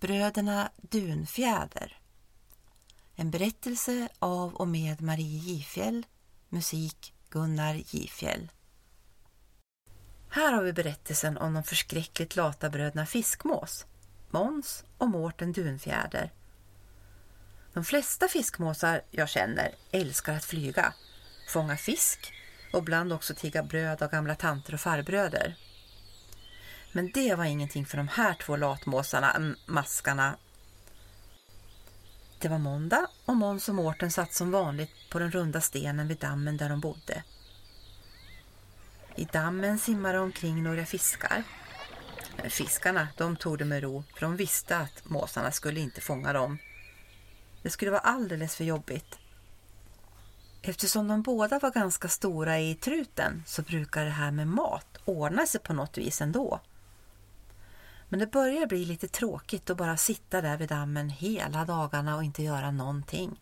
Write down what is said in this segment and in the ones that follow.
Bröderna Dunfjäder En berättelse av och med Marie Gifjäll Musik Gunnar Gifjäll Här har vi berättelsen om de förskräckligt lata bröderna Fiskmås, Måns och Mårten Dunfjäder. De flesta fiskmåsar jag känner älskar att flyga, fånga fisk och ibland också tigga bröd av gamla tanter och farbröder. Men det var ingenting för de här två latmåsarna, maskarna. Det var måndag och Måns och Mårten satt som vanligt på den runda stenen vid dammen där de bodde. I dammen simmade omkring några fiskar. Fiskarna, de tog det med ro, för de visste att måsarna skulle inte fånga dem. Det skulle vara alldeles för jobbigt. Eftersom de båda var ganska stora i truten så brukar det här med mat ordna sig på något vis ändå. Men det börjar bli lite tråkigt att bara sitta där vid dammen hela dagarna och inte göra någonting.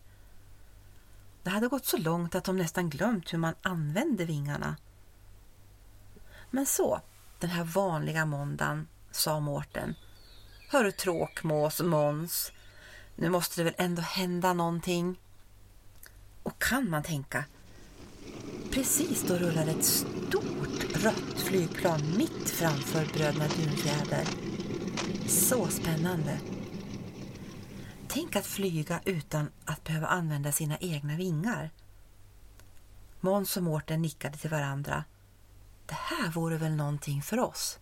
Det hade gått så långt att de nästan glömt hur man använde vingarna. Men så, den här vanliga måndagen, sa Mårten. Hörru tråkmås, Måns. Nu måste det väl ändå hända någonting. Och kan man tänka, precis då rullade ett stort rött flygplan mitt framför bröderna Dunfjäder. Så spännande! Tänk att flyga utan att behöva använda sina egna vingar. Måns och Mårten nickade till varandra. Det här vore väl någonting för oss.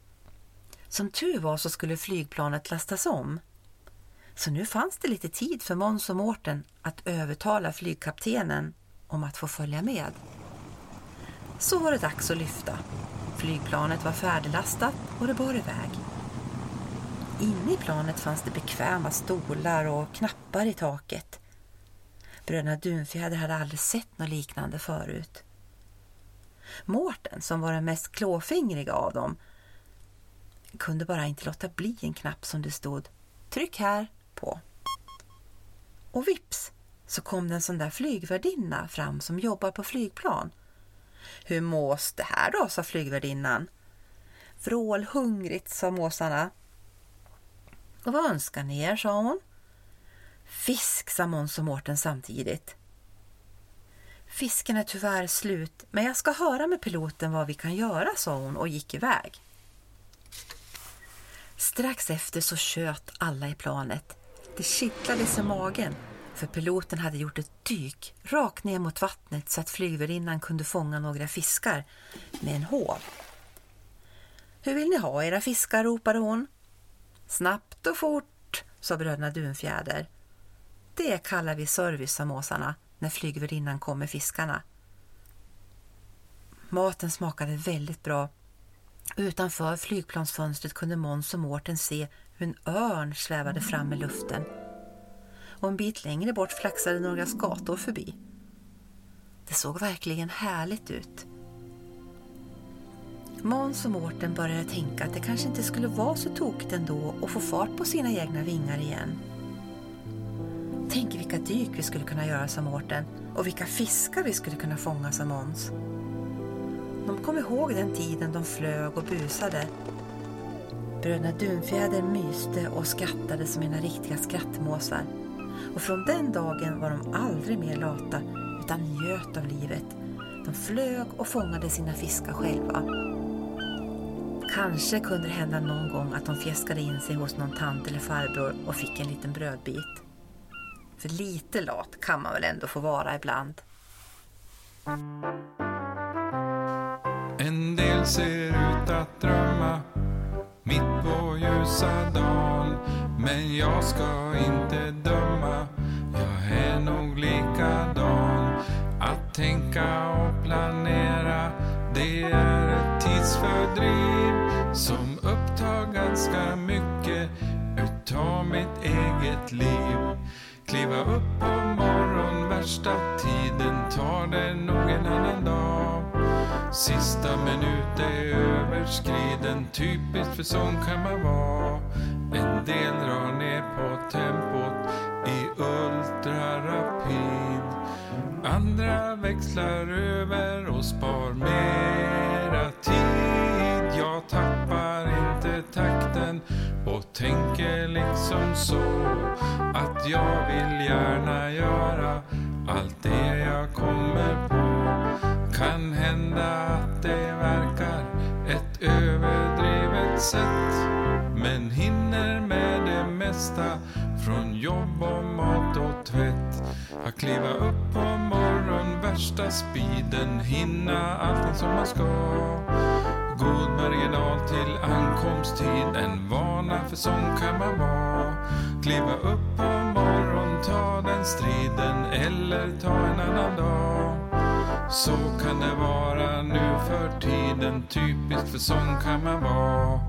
Som tur var så skulle flygplanet lastas om. Så nu fanns det lite tid för Måns och Mårten att övertala flygkaptenen om att få följa med. Så var det dags att lyfta. Flygplanet var färdiglastat och det bar iväg. Inne i planet fanns det bekväma stolar och knappar i taket. Bröderna Dunfjäder hade aldrig sett något liknande förut. Mårten, som var den mest klåfingriga av dem, kunde bara inte låta bli en knapp som det stod Tryck här på. Och vips så kom det en sån där flygvärdinna fram som jobbar på flygplan. Hur mås det här då, sa flygvärdinnan. Vrålhungrigt, sa måsarna. Och vad önskar ni er, sa hon. Fisk, sa Måns och Mårten samtidigt. Fisken är tyvärr slut, men jag ska höra med piloten vad vi kan göra, sa hon och gick iväg. Strax efter så tjöt alla i planet. Det kittlades i magen, för piloten hade gjort ett dyk rakt ner mot vattnet så att flygvärdinnan kunde fånga några fiskar med en håv. Hur vill ni ha era fiskar? ropade hon. Snabbt och fort, sa bröderna Dunfjäder. Det kallar vi service, sa måsarna när flygvärdinnan kom med fiskarna. Maten smakade väldigt bra. Utanför flygplansfönstret kunde Måns och Mårten se hur en örn svävade fram i luften. Och en bit längre bort flaxade några skator förbi. Det såg verkligen härligt ut. Måns och Mårten började tänka att det kanske inte skulle vara så tokigt ändå att få fart på sina egna vingar igen. Tänk vilka dyk vi skulle kunna göra, sa Mårten, och vilka fiskar vi skulle kunna fånga, sa Måns. De kom ihåg den tiden de flög och busade. Bröderna Dunfjäder myste och skrattade som mina riktiga skrattmåsar. Och från den dagen var de aldrig mer lata utan njöt av livet. De flög och fångade sina fiskar själva. Kanske kunde det hända någon gång att de fjäskade in sig hos någon tant eller farbror och fick en liten brödbit. För lite lat kan man väl ändå få vara ibland. En del ser ut att drömma mitt på ljusa dagen. Men jag ska inte döma, jag är nog likadan. Att tänka och planera, det är ett tidsfördriv mitt liv. Kliva upp på morgon, värsta tiden tar det nog en annan dag. Sista minut är överskriden, typiskt för sån kan man vara. En del drar ner på tempot i ultrarapid. Andra växlar över och spar mera tid. Jag tappar inte takten och tänker liksom så jag vill gärna göra allt det jag kommer på. Kan hända att det verkar ett överdrivet sätt men hinner med det mesta från jobb och mat och tvätt. Att kliva upp på morgon, värsta speeden, hinna allting som man ska. God marginal till ankomsttid, en vana för sån kan man vara. Kliva upp på ta den striden eller ta en annan dag. Så kan det vara nu för tiden, typiskt för sån kan man vara.